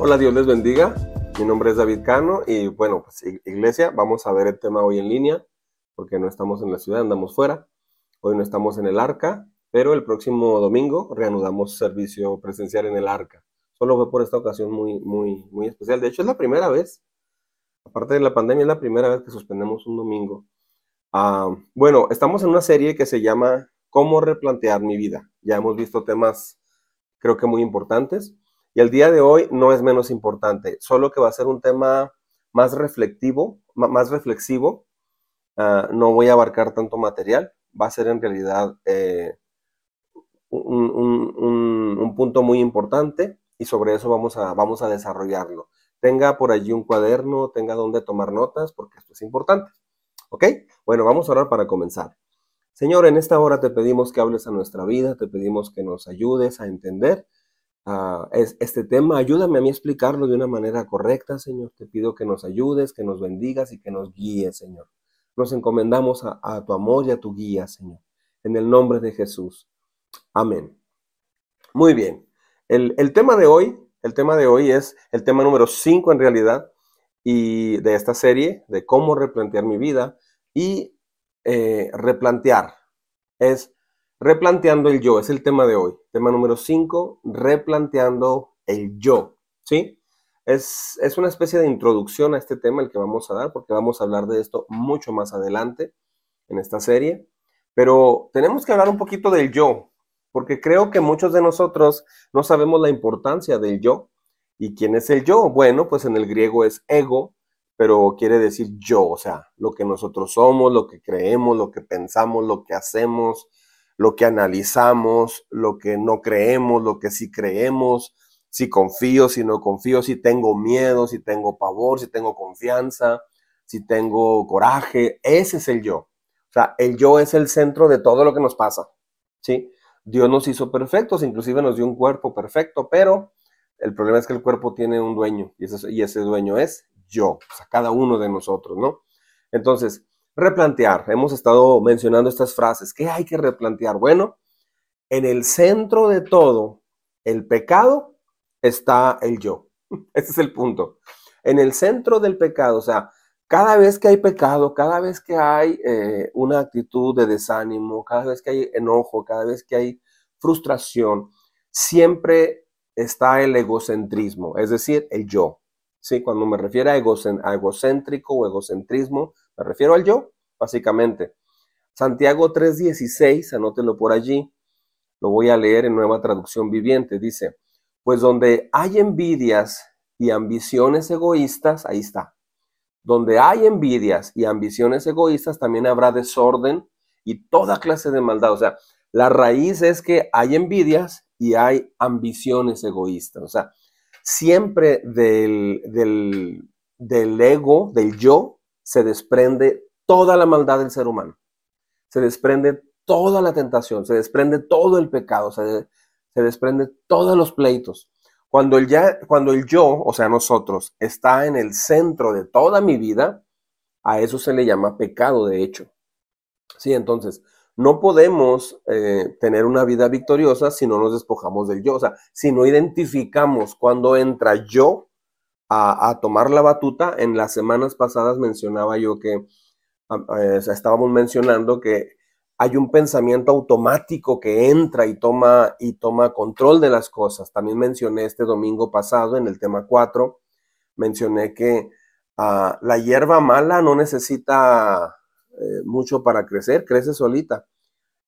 Hola, Dios les bendiga. Mi nombre es David Cano y bueno, pues iglesia, vamos a ver el tema hoy en línea porque no estamos en la ciudad, andamos fuera. Hoy no estamos en el arca, pero el próximo domingo reanudamos servicio presencial en el arca. Solo fue por esta ocasión muy, muy, muy especial. De hecho, es la primera vez, aparte de la pandemia, es la primera vez que suspendemos un domingo. Ah, bueno, estamos en una serie que se llama Cómo replantear mi vida. Ya hemos visto temas, creo que muy importantes. Y el día de hoy no es menos importante, solo que va a ser un tema más reflectivo, más reflexivo. Ah, no voy a abarcar tanto material, va a ser en realidad eh, un, punto muy importante y sobre eso vamos a, vamos a desarrollarlo. Tenga por allí un cuaderno, tenga donde tomar notas, porque esto es importante. ¿Ok? Bueno, vamos a orar para comenzar. Señor, en esta hora te pedimos que hables a nuestra vida, te pedimos que nos ayudes a entender este tema. Ayúdame a mí a explicarlo de una manera correcta, Señor. Te pido que nos ayudes, que nos bendigas y que nos guíes, Señor. Nos encomendamos a, tu amor y a tu guía, Señor. En el nombre de Jesús. Amén. Muy bien. El, tema de hoy, el tema de hoy es el tema número 5 en realidad y de esta serie de cómo replantear mi vida y eh, replantear es Replanteando el yo es el tema de hoy. Tema número 5, replanteando el yo. ¿Sí? Es, es, una especie de introducción a este tema el que vamos a dar, porque vamos a hablar de esto mucho más adelante en esta serie. Pero tenemos que hablar un poquito del yo, porque creo que muchos de nosotros no sabemos la importancia del yo. ¿Y quién es el yo? Bueno, pues en el griego es ego, pero quiere decir yo, o sea, lo que nosotros somos, lo que creemos, lo que pensamos, lo que hacemos, lo que analizamos, lo que no creemos, lo que sí creemos, si confío, si no confío, si tengo miedo, si tengo pavor, si tengo confianza, si tengo coraje. Ese es el yo. O sea, el yo es el centro de todo lo que nos pasa. ¿sí? Dios nos hizo perfectos, inclusive nos dio un cuerpo perfecto, pero el problema es que el cuerpo tiene un dueño y ese, y ese dueño es yo, o sea, cada uno de nosotros, ¿no? Entonces, replantear. Hemos estado mencionando estas frases. ¿Qué hay que replantear? Bueno, en el centro de todo el pecado está el yo. Ese es el punto. En el centro del pecado, o sea, cada vez que hay pecado, cada vez que hay eh, una actitud de desánimo, cada vez que hay enojo, cada vez que hay frustración, siempre está el egocentrismo, es decir, el yo. ¿Sí? Cuando me refiero a, egocéntrico o egocentrismo, me refiero al yo, básicamente. Santiago 3:16, anótenlo por allí, lo voy a leer en nueva traducción viviente, dice, pues donde hay envidias y ambiciones egoístas, ahí está. Donde hay envidias y ambiciones egoístas, también habrá desorden y toda clase de maldad. O sea, la raíz es que hay envidias y hay ambiciones egoístas. O sea, siempre del, del, del ego, del yo, se desprende toda la maldad del ser humano, se desprende toda la tentación, se desprende todo el pecado, se, se desprende todos los pleitos. Cuando el, ya, cuando el yo, o sea, nosotros, está en el centro de toda mi vida, a eso se le llama pecado, de hecho. Sí, entonces, no podemos eh, tener una vida victoriosa si no nos despojamos del yo. O sea, si no identificamos cuando entra yo a, tomar la batuta. En las semanas pasadas mencionaba yo que eh, estábamos mencionando que hay un pensamiento automático que entra y toma, y toma control de las cosas. También mencioné este domingo pasado en el tema 4, mencioné que ah, la hierba mala no necesita eh, mucho para crecer, crece solita.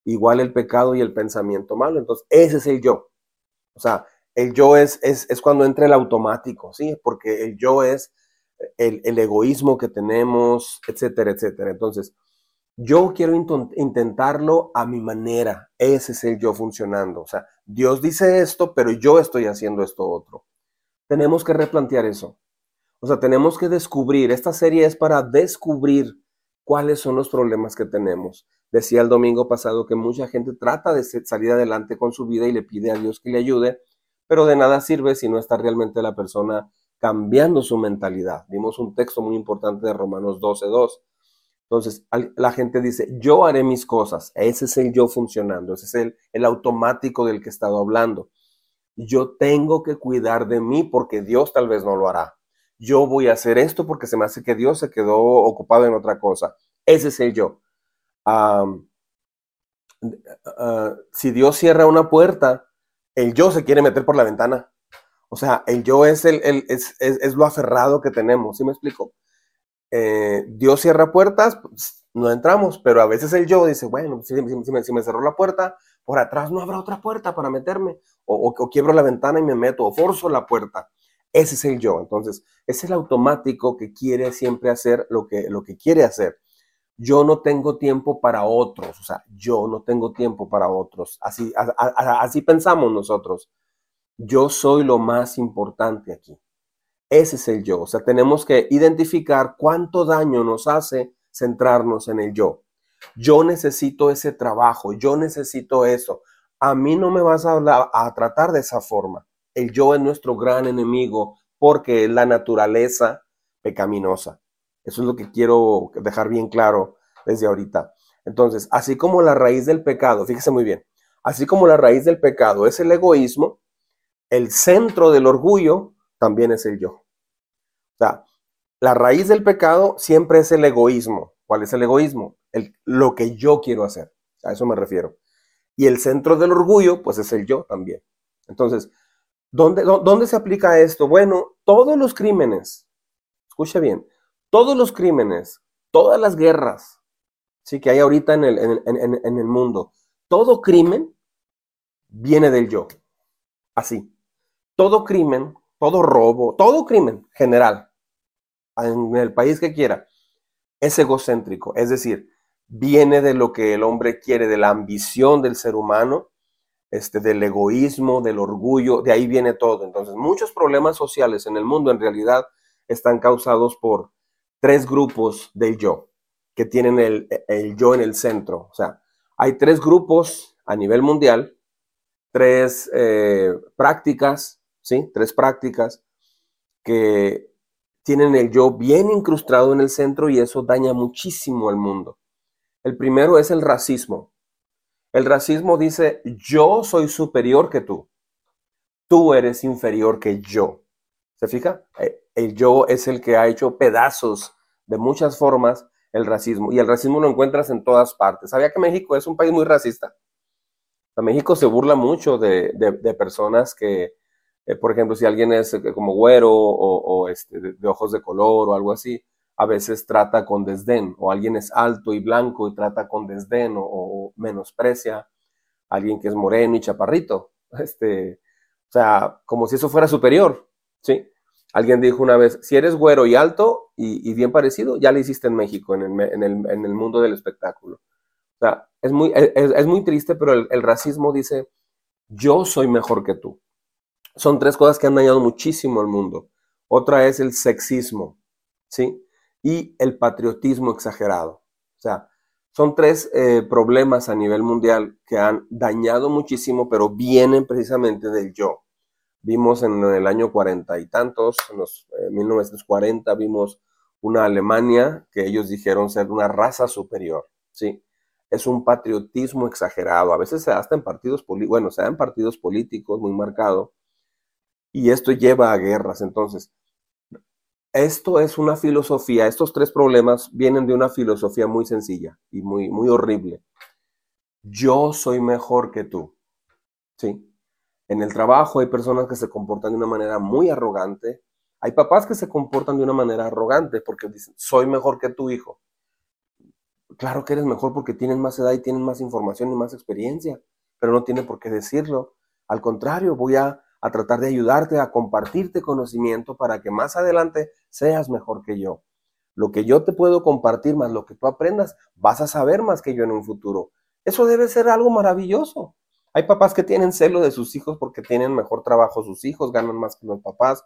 Igual el pecado y el pensamiento malo. Entonces, ese es el yo. O sea, el yo es, es, cuando entra el automático, ¿sí? Porque el yo es el, egoísmo que tenemos, etcétera, etcétera. Entonces, yo quiero intentarlo a mi manera. Ese es el yo funcionando. O sea, Dios dice esto, pero yo estoy haciendo esto otro. Tenemos que replantear eso. O sea, tenemos que descubrir. Esta serie es para descubrir cuáles son los problemas que tenemos. Decía el domingo pasado que mucha gente trata de salir adelante con su vida y le pide a Dios que le ayude, pero de nada sirve si no está realmente la persona cambiando su mentalidad. Vimos un texto muy importante de Romanos 12.2. Entonces, la gente dice, yo haré mis cosas. Ese es el yo funcionando, ese es el, el automático del que he estado hablando. yo tengo que cuidar de mí porque Dios tal vez no lo hará. Yo voy a hacer esto porque se me hace que Dios se quedó ocupado en otra cosa. Ese es el yo. Ah, si Dios cierra una puerta, el yo se quiere meter por la ventana. O sea, el yo es, el, es, lo aferrado que tenemos, ¿sí me explico? Eh, Dios cierra puertas, pues, no entramos, pero a veces el yo dice, bueno, si, me, cerró la puerta, por atrás no habrá otra puerta para meterme, o, quiebro la ventana y me meto, o forzo la puerta. Ese es el yo. Entonces, es el automático que quiere siempre hacer lo que, lo que quiere hacer. Yo no tengo tiempo para otros, o sea, yo no tengo tiempo para otros. Así, así pensamos nosotros. Yo soy lo más importante aquí. Ese es el yo. O sea, tenemos que identificar cuánto daño nos hace centrarnos en el yo. Yo necesito ese trabajo, yo necesito eso. A mí no me vas a, hablar, a tratar de esa forma. El yo es nuestro gran enemigo porque es la naturaleza pecaminosa. Eso es lo que quiero dejar bien claro desde ahorita. Entonces, así como la raíz del pecado, fíjese muy bien, así como la raíz del pecado es el egoísmo, el centro del orgullo también es el yo. O sea, la raíz del pecado siempre es el egoísmo. ¿Cuál es el egoísmo? El, lo que yo quiero hacer. A eso me refiero. Y el centro del orgullo, pues es el yo también. Entonces, ¿dónde, dónde se aplica esto? Bueno, todos los crímenes, escucha bien, todos los crímenes, todas las guerras ¿sí? que hay ahorita en el, en el mundo, todo crimen viene del yo. Así. Todo crimen, todo robo, todo crimen general en el país que quiera, es egocéntrico, es decir, viene de lo que el hombre quiere, de la ambición del ser humano, este, del egoísmo, del orgullo, de ahí viene todo. Entonces, muchos problemas sociales en el mundo en realidad están causados por tres grupos del yo, que tienen el, yo en el centro. O sea, hay tres grupos a nivel mundial, tres eh, prácticas, ¿sí? Tres prácticas que tienen el yo bien incrustado en el centro y eso daña muchísimo al mundo. El primero es el racismo. El racismo dice, yo soy superior que tú. Tú eres inferior que yo. ¿Se fija? Eh, el yo es el que ha hecho pedazos de muchas formas el racismo. Y el racismo lo encuentras en todas partes. ¿Sabía que México es un país muy racista? México se burla mucho de personas que, eh, por ejemplo, si alguien es eh, como güero o, este, de, ojos de color o algo así, a veces trata con desdén, o alguien es alto y blanco y trata con desdén o, menosprecia a alguien que es moreno y chaparrito, este, o sea, como si eso fuera superior, ¿sí? Alguien dijo una vez, si eres güero y alto y, bien parecido, ya lo hiciste en México, en el, mundo del espectáculo. O sea, es muy, es, muy triste, pero el racismo dice, yo soy mejor que tú son tres cosas que han dañado muchísimo al mundo. Otra es el sexismo, ¿sí? Y el patriotismo exagerado. O sea, son tres eh, problemas a nivel mundial que han dañado muchísimo, pero vienen precisamente del yo. Vimos en el año cuarenta y tantos, en los 1940, eh, vimos una Alemania que ellos dijeron ser una raza superior, ¿sí? Es un patriotismo exagerado. A veces se hasta en partidos bueno, se da en partidos políticos muy marcado, y esto lleva a guerras. Entonces, esto es una filosofía, estos tres problemas vienen de una filosofía muy sencilla y muy, muy horrible. Yo soy mejor que tú. ¿Sí? En el trabajo hay personas que se comportan de una manera muy arrogante. Hay papás que se comportan de una manera arrogante porque dicen, soy mejor que tu hijo. Claro que eres mejor porque tienes más edad y tienes más información y más experiencia, pero no tiene por qué decirlo. Al contrario, voy a a tratar de ayudarte, a compartirte conocimiento para que más adelante seas mejor que yo. Lo que yo te puedo compartir más lo que tú aprendas, vas a saber más que yo en un futuro. Eso debe ser algo maravilloso. Hay papás que tienen celo de sus hijos porque tienen mejor trabajo sus hijos, ganan más que los papás.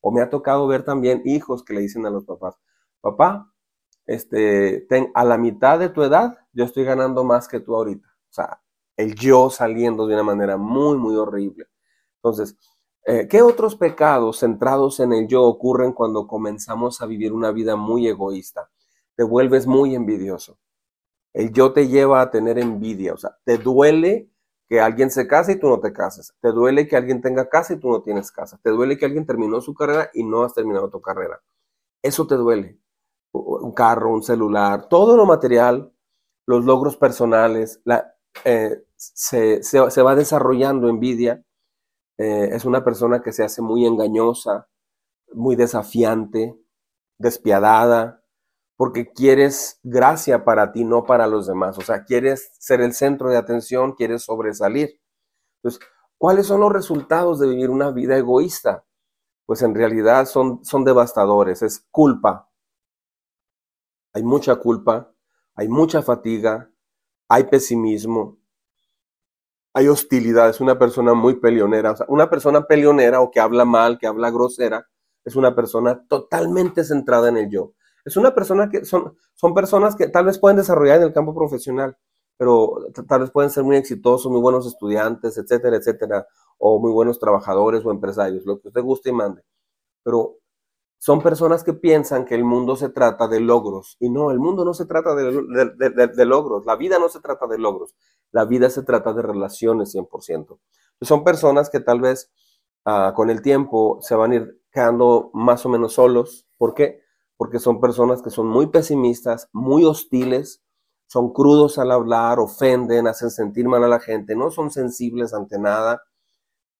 O me ha tocado ver también hijos que le dicen a los papás, papá, este, ten, a la mitad de tu edad, yo estoy ganando más que tú ahorita. O sea, el yo saliendo de una manera muy, muy horrible. Entonces, eh, ¿qué otros pecados centrados en el yo ocurren cuando comenzamos a vivir una vida muy egoísta? Te vuelves muy envidioso. El yo te lleva a tener envidia, o sea, te duele que alguien se case y tú no te cases. Te duele que alguien tenga casa y tú no tienes casa. Te duele que alguien terminó su carrera y no has terminado tu carrera. Eso te duele. Un carro, un celular, todo lo material, los logros personales, eh, se, va desarrollando envidia. Eh, es una persona que se hace muy engañosa, muy desafiante, despiadada, porque quieres gracia para ti, no para los demás. O sea, quieres ser el centro de atención, quieres sobresalir. Entonces, ¿cuáles son los resultados de vivir una vida egoísta? Pues en realidad son, son devastadores. Es culpa. Hay mucha culpa, hay mucha fatiga, hay pesimismo, hay hostilidad. Es una persona muy peleonera. O una persona peleonera o que habla mal, que habla grosera, es una persona totalmente centrada en el yo. Es una persona que son, son personas que tal vez pueden desarrollar en el campo profesional, pero tal vez pueden ser muy exitosos, muy buenos estudiantes, etcétera, etcétera, o muy buenos trabajadores o empresarios, lo que usted guste y mande. Pero son personas que piensan que el mundo se trata de logros. Y no, el mundo no se trata de, logros. La vida no se trata de logros. La vida se trata de relaciones 100%. Son personas que tal vez ah, con el tiempo se van a ir quedando más o menos solos. ¿Por qué? Porque son personas que son muy pesimistas, muy hostiles, son crudos al hablar, ofenden, hacen sentir mal a la gente, no son sensibles ante nada.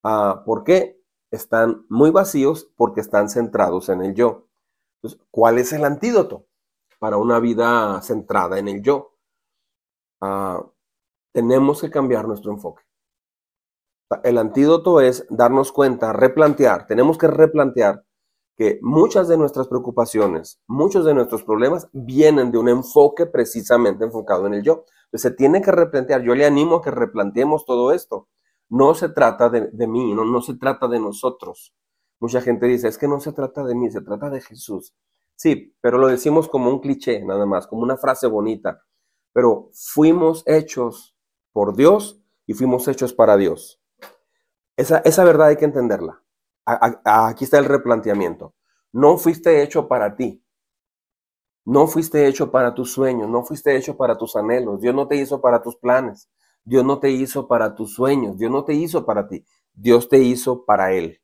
Ah, ¿Por qué? Están muy vacíos porque están centrados en el yo. Entonces, ¿cuál es el antídoto para una vida centrada en el yo? Ah, tenemos que cambiar nuestro enfoque. El antídoto es darnos cuenta, replantear, tenemos que replantear que muchas de nuestras preocupaciones, muchos de nuestros problemas vienen de un enfoque precisamente enfocado en el yo. Se tiene que replantear. Yo le animo a que replanteemos todo esto. No se trata de, mí, no, no se trata de nosotros. Mucha gente dice, es que no se trata de mí, se trata de Jesús. Sí, pero lo decimos como un cliché, nada más, como una frase bonita. Pero fuimos hechos por Dios y fuimos hechos para Dios. Esa, verdad hay que entenderla. aquí está el replanteamiento. No fuiste hecho para ti. No fuiste hecho para tus sueños, no fuiste hecho para tus anhelos. Dios no te hizo para tus planes. Dios no te hizo para tus sueños. Dios no te hizo para ti. Dios te hizo para Él.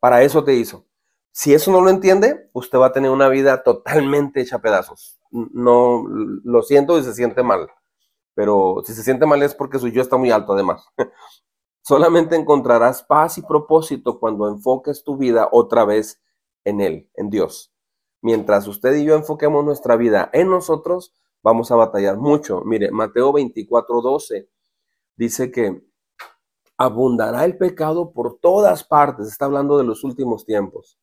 Para eso te hizo. Si eso no lo entiende, usted va a tener una vida totalmente hecha a pedazos. No, lo siento y se siente mal. Pero si se siente mal es porque su yo está muy alto además. Solamente encontrarás paz y propósito cuando enfoques tu vida otra vez en Él, en Dios. Mientras usted y yo enfoquemos nuestra vida en nosotros, vamos a batallar mucho. Mire, Mateo 24, 12 dice que abundará el pecado por todas partes. Está hablando de los últimos tiempos.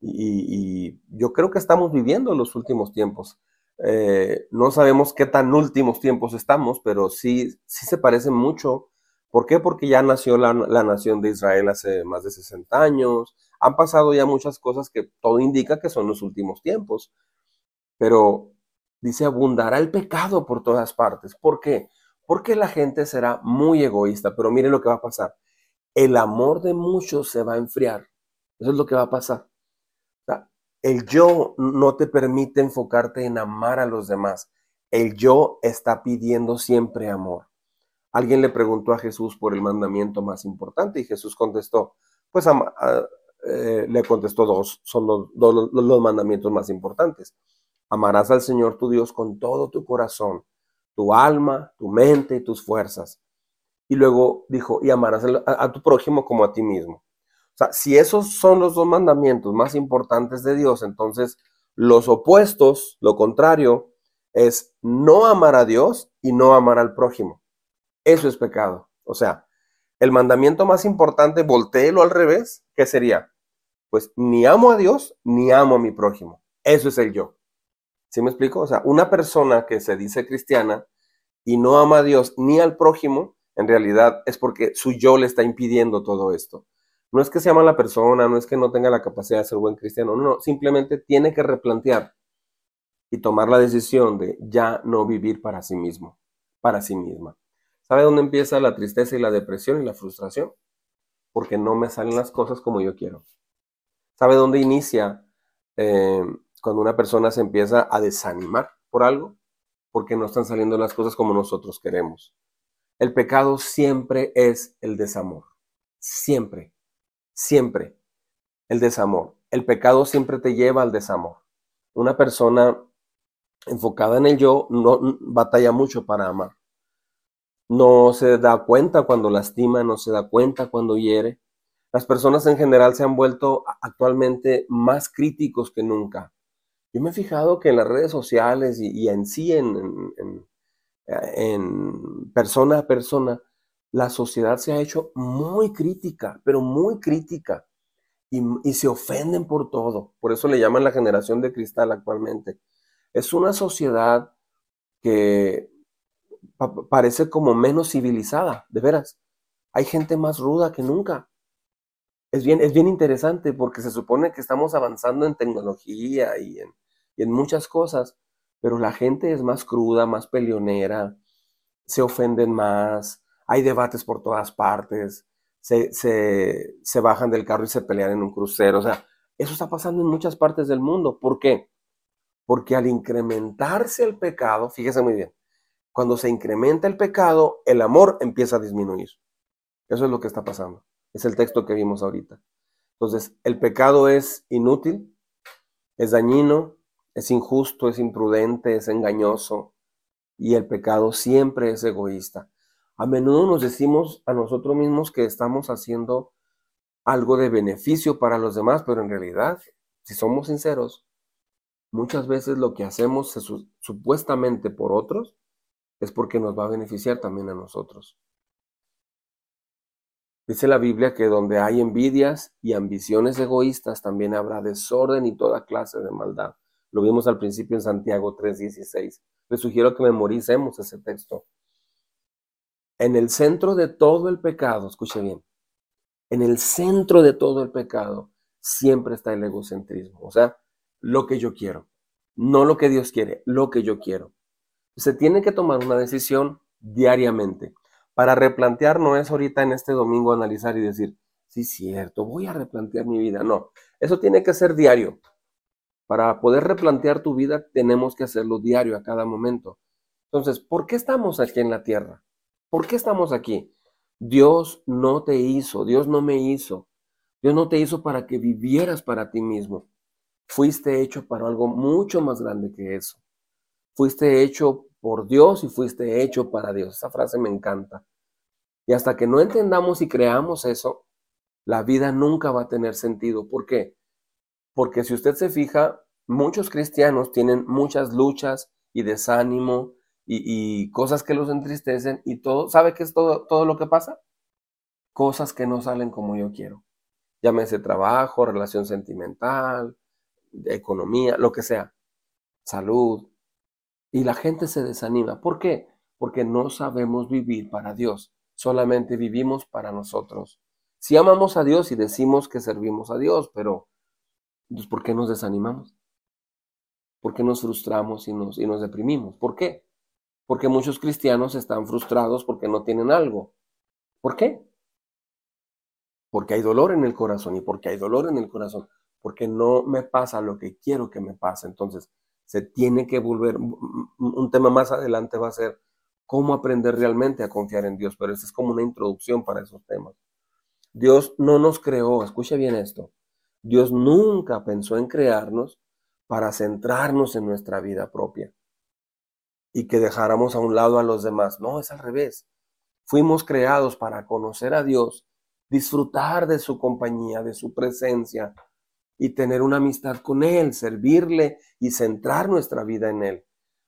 Y, yo creo que estamos viviendo los últimos tiempos. Eh, no sabemos qué tan últimos tiempos estamos, pero sí, sí se parecen mucho ¿Por qué? Porque ya nació la, nación de Israel hace más de 60 años. Han pasado ya muchas cosas que todo indica que son los últimos tiempos. Pero dice, abundará el pecado por todas partes. ¿Por qué? Porque la gente será muy egoísta. Pero mire lo que va a pasar. El amor de muchos se va a enfriar. Eso es lo que va a pasar. El yo no te permite enfocarte en amar a los demás. El yo está pidiendo siempre amor. Alguien le preguntó a Jesús por el mandamiento más importante y Jesús contestó, pues eh, le contestó dos, son los, los mandamientos más importantes. Amarás al Señor tu Dios con todo tu corazón, tu alma, tu mente y tus fuerzas. Y luego dijo, y amarás a tu prójimo como a ti mismo. O sea, si esos son los dos mandamientos más importantes de Dios, entonces los opuestos, lo contrario, es no amar a Dios y no amar al prójimo. Eso es pecado. O sea, el mandamiento más importante, volteelo al revés, ¿qué sería? Pues ni amo a Dios ni amo a mi prójimo. Eso es el yo. ¿Sí me explico? O sea, una persona que se dice cristiana y no ama a Dios ni al prójimo, en realidad es porque su yo le está impidiendo todo esto. No es que se ama la persona, no es que no tenga la capacidad de ser buen cristiano, no, no, simplemente tiene que replantear y tomar la decisión de ya no vivir para sí mismo, para sí misma. ¿Sabe dónde empieza la tristeza y la depresión y la frustración? Porque no me salen las cosas como yo quiero. ¿Sabe dónde inicia eh, cuando una persona se empieza a desanimar por algo? Porque no están saliendo las cosas como nosotros queremos. el pecado siempre es el desamor. Siempre, siempre el desamor. El pecado siempre te lleva al desamor. Una persona enfocada en el yo no batalla mucho para amar. No se da cuenta cuando lastima, no se da cuenta cuando hiere. Las personas en general se han vuelto actualmente más críticos que nunca. Yo me he fijado que en las redes sociales y, en sí, en, en persona a persona, la sociedad se ha hecho muy crítica, pero muy crítica. Y, se ofenden por todo. Por eso le llaman la generación de cristal actualmente. Es una sociedad que parece como menos civilizada, de veras. Hay gente más ruda que nunca. Es bien, es bien interesante porque se supone que estamos avanzando en tecnología y en, y en muchas cosas, pero la gente es más cruda, más peleonera, se ofenden más, hay debates por todas partes, se, se, bajan del carro y se pelean en un crucero. O sea, eso está pasando en muchas partes del mundo. ¿Por qué? Porque al incrementarse el pecado, fíjese muy bien, cuando se incrementa el pecado, el amor empieza a disminuir. Eso es lo que está pasando. Es el texto que vimos ahorita. Entonces, el pecado es inútil, es dañino, es injusto, es imprudente, es engañoso y el pecado siempre es egoísta. A menudo nos decimos a nosotros mismos que estamos haciendo algo de beneficio para los demás, pero en realidad, si somos sinceros, muchas veces lo que hacemos supuestamente por otros es porque nos va a beneficiar también a nosotros. Dice la Biblia que donde hay envidias y ambiciones egoístas también habrá desorden y toda clase de maldad. Lo vimos al principio en Santiago 3:16. Les sugiero que memoricemos ese texto. En el centro de todo el pecado, escuche bien, en el centro de todo el pecado siempre está el egocentrismo, o sea, lo que yo quiero, no lo que Dios quiere, lo que yo quiero. Se tiene que tomar una decisión diariamente. Para replantear no es ahorita en este domingo analizar y decir, sí, cierto, voy a replantear mi vida. No, eso tiene que ser diario. Para poder replantear tu vida tenemos que hacerlo diario, a cada momento. Entonces, ¿por qué estamos aquí en la tierra? ¿Por qué estamos aquí? Dios no te hizo, Dios no me hizo. Dios no te hizo para que vivieras para ti mismo. Fuiste hecho para algo mucho más grande que eso. Fuiste hecho por Dios y fuiste hecho para Dios. Esa frase me encanta. Y hasta que no entendamos y creamos eso, la vida nunca va a tener sentido. ¿Por qué? Porque si usted se fija, muchos cristianos tienen muchas luchas y desánimo y, cosas que los entristecen y todo. ¿Sabe qué es todo, todo lo que pasa? Cosas que no salen como yo quiero. Llámese trabajo, relación sentimental, economía, lo que sea. Salud. Y la gente se desanima. ¿Por qué? Porque no sabemos vivir para Dios. Solamente vivimos para nosotros. Si amamos a Dios y decimos que servimos a Dios, pero entonces, ¿por qué nos desanimamos? ¿Por qué nos frustramos y nos, y nos deprimimos? ¿Por qué? Porque muchos cristianos están frustrados porque no tienen algo. ¿Por qué? Porque hay dolor en el corazón y porque hay dolor en el corazón, porque no me pasa lo que quiero que me pase. Entonces, se tiene que volver, un tema más adelante va a ser cómo aprender realmente a confiar en Dios, pero esta es como una introducción para esos temas. Dios no nos creó, escuche bien esto, Dios nunca pensó en crearnos para centrarnos en nuestra vida propia y que dejáramos a un lado a los demás. No, es al revés. Fuimos creados para conocer a Dios, disfrutar de su compañía, de su presencia y tener una amistad con Él, servirle y centrar nuestra vida en Él.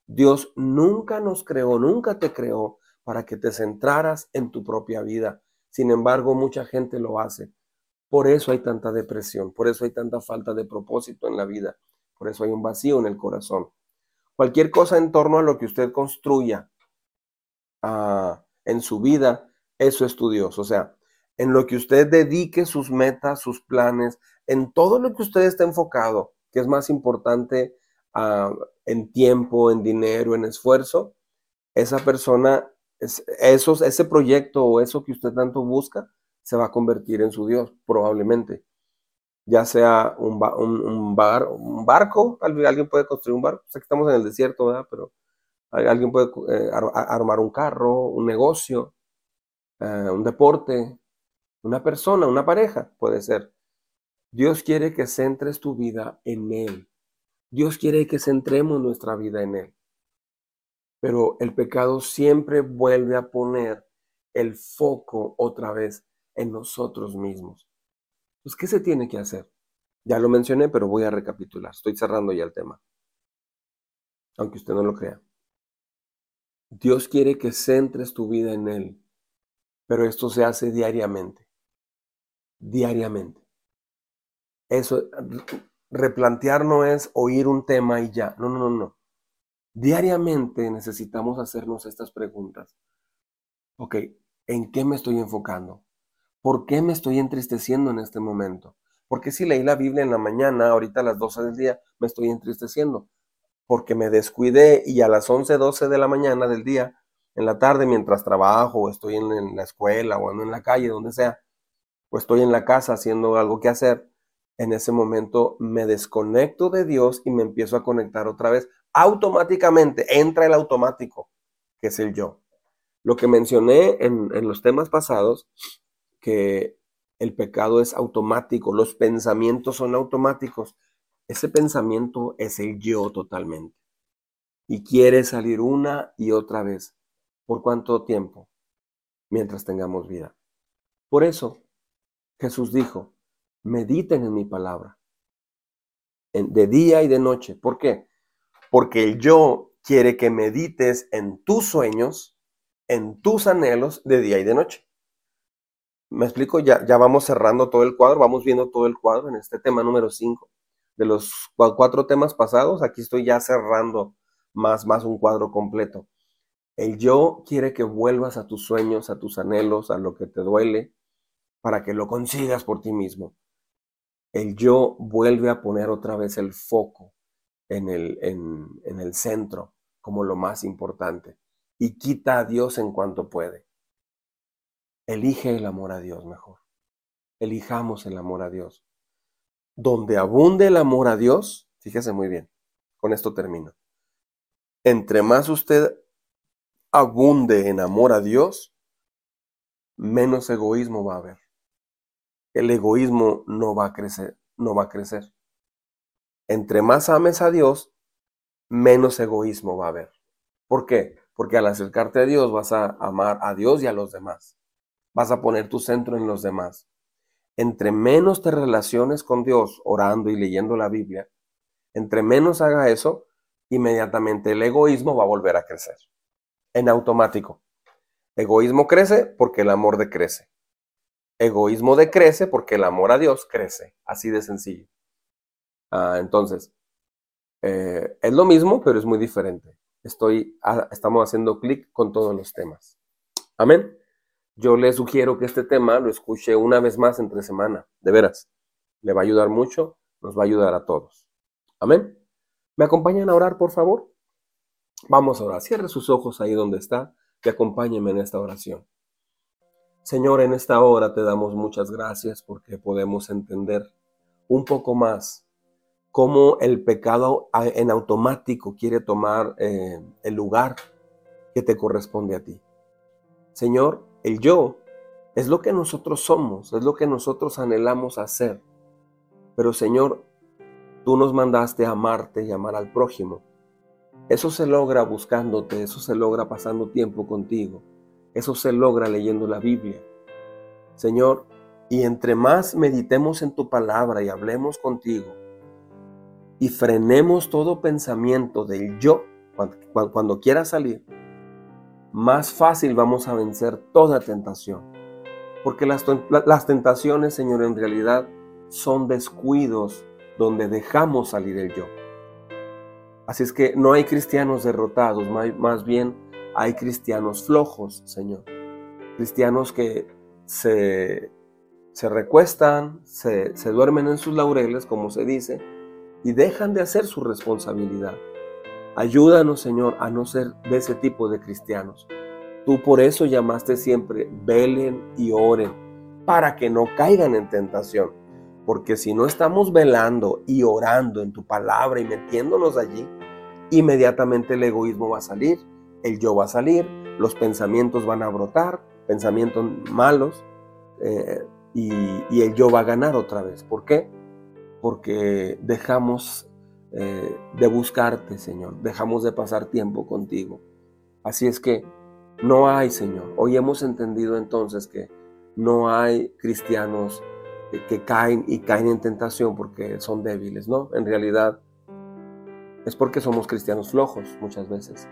Dios nunca nos creó, nunca te creó para que te centraras en tu propia vida. Sin embargo, mucha gente lo hace. Por eso hay tanta depresión, por eso hay tanta falta de propósito en la vida, por eso hay un vacío en el corazón. Cualquier cosa en torno a lo que usted construya ah, en su vida, eso es tu Dios. O sea, en lo que usted dedique sus metas, sus planes, en todo lo que usted está enfocado, que es más importante ah, en tiempo, en dinero, en esfuerzo, esa persona, esos, ese proyecto o eso que usted tanto busca, se va a convertir en su Dios, probablemente. Ya sea un, bar, un barco, alguien puede construir un barco, sé que estamos en el desierto, ¿verdad? Pero alguien puede eh, armar un carro, un negocio, eh, un deporte, una persona, una pareja, puede ser. Dios quiere que centres tu vida en Él. Dios quiere que centremos nuestra vida en Él. Pero el pecado siempre vuelve a poner el foco otra vez en nosotros mismos. Pues, ¿qué se tiene que hacer? Ya lo mencioné, pero voy a recapitular. Estoy cerrando ya el tema. Aunque usted no lo crea. Dios quiere que centres tu vida en Él, pero esto se hace diariamente. Diariamente. Eso, replantear no es oír un tema y ya. No, no, no, no. Diariamente necesitamos hacernos estas preguntas. Ok, ¿en qué me estoy enfocando? ¿Por qué me estoy entristeciendo en este momento? Porque si leí la Biblia en la mañana, ahorita a las 12 del día, me estoy entristeciendo? Porque me descuidé y a las 11, 12 de la mañana del día, en la tarde, mientras trabajo, o estoy en, la escuela, o ando en la calle, donde sea, o estoy en la casa haciendo algo que hacer, en ese momento me desconecto de Dios y me empiezo a conectar otra vez. Automáticamente entra el automático, que es el yo. Lo que mencioné en, en los temas pasados que el pecado es automático, los pensamientos son automáticos. Ese pensamiento es el yo totalmente. Y quiere salir una y otra vez. ¿Por cuánto tiempo? Mientras tengamos vida. Por eso Jesús dijo, mediten en mi palabra, de día y de noche. ¿Por qué? Porque el yo quiere que medites en tus sueños, en tus anhelos de día y de noche. Me explico, ya, ya vamos cerrando todo el cuadro, vamos viendo todo el cuadro en este tema número 5. De los cuatro temas pasados, aquí estoy ya cerrando más, más un cuadro completo. El yo quiere que vuelvas a tus sueños, a tus anhelos, a lo que te duele, para que lo consigas por ti mismo. El yo vuelve a poner otra vez el foco en el, en, en el centro como lo más importante y quita a Dios en cuanto puede. Elige el amor a Dios mejor. Elijamos el amor a Dios. Donde abunde el amor a Dios, fíjese muy bien, con esto termino. Entre más usted abunde en amor a Dios, menos egoísmo va a haber. El egoísmo no va a crecer, no va a crecer. Entre más ames a Dios, menos egoísmo va a haber. ¿Por qué? Porque al acercarte a Dios vas a amar a Dios y a los demás vas a poner tu centro en los demás. Entre menos te relaciones con Dios orando y leyendo la Biblia, entre menos haga eso, inmediatamente el egoísmo va a volver a crecer. En automático. Egoísmo crece porque el amor decrece. Egoísmo decrece porque el amor a Dios crece. Así de sencillo. Ah, entonces, eh, es lo mismo, pero es muy diferente. Estoy, ah, estamos haciendo clic con todos los temas. Amén. Yo le sugiero que este tema lo escuche una vez más entre semana, de veras. Le va a ayudar mucho, nos va a ayudar a todos. Amén. ¿Me acompañan a orar, por favor? Vamos a orar. Cierre sus ojos ahí donde está y acompáñenme en esta oración. Señor, en esta hora te damos muchas gracias porque podemos entender un poco más cómo el pecado en automático quiere tomar eh, el lugar que te corresponde a ti. Señor, el yo es lo que nosotros somos, es lo que nosotros anhelamos hacer. Pero Señor, tú nos mandaste a amarte y amar al prójimo. Eso se logra buscándote, eso se logra pasando tiempo contigo, eso se logra leyendo la Biblia. Señor, y entre más meditemos en tu palabra y hablemos contigo, y frenemos todo pensamiento del yo cuando, cuando quiera salir, más fácil vamos a vencer toda tentación. Porque las, tentaciones, Señor, en realidad son descuidos donde dejamos salir el yo. Así es que no hay cristianos derrotados, más bien hay cristianos flojos, Señor. Cristianos que se, se recuestan, se, se duermen en sus laureles, como se dice, y dejan de hacer su responsabilidad. Ayúdanos, Señor, a no ser de ese tipo de cristianos. Tú por eso llamaste siempre, velen y oren, para que no caigan en tentación. Porque si no estamos velando y orando en tu palabra y metiéndonos allí, inmediatamente el egoísmo va a salir, el yo va a salir, los pensamientos van a brotar pensamientos malos eh, y, y, el yo va a ganar otra vez. ¿Por qué? Porque dejamos eh, de buscarte, Señor, dejamos de pasar tiempo contigo. Así es que no hay, Señor. Hoy hemos entendido entonces que no hay cristianos que caen y caen en tentación porque son débiles, ¿no? En realidad es porque somos cristianos flojos muchas veces.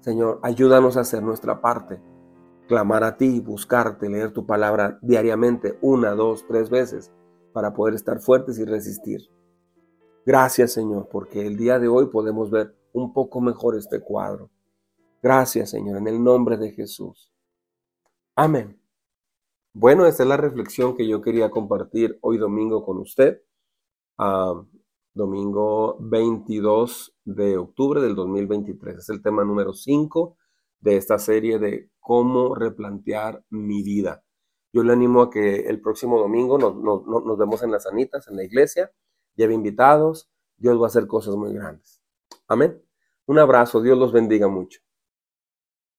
Señor, ayúdanos a hacer nuestra parte, clamar a ti, buscarte, leer tu palabra diariamente, una, dos, tres veces, para poder estar fuertes y resistir. Gracias, Señor, porque el día de hoy podemos ver un poco mejor este cuadro. Gracias, Señor, en el nombre de Jesús. Amén. Bueno, esta es la reflexión que yo quería compartir hoy domingo con usted. Ah, domingo 22 de octubre del 2023. Es el tema número 5 de esta serie de cómo replantear mi vida. Yo le animo a que el próximo domingo nos, nos vemos en las Anitas, en la iglesia. Lleve invitados. Dios va a hacer cosas muy grandes. Amén. Un abrazo. Dios los bendiga mucho.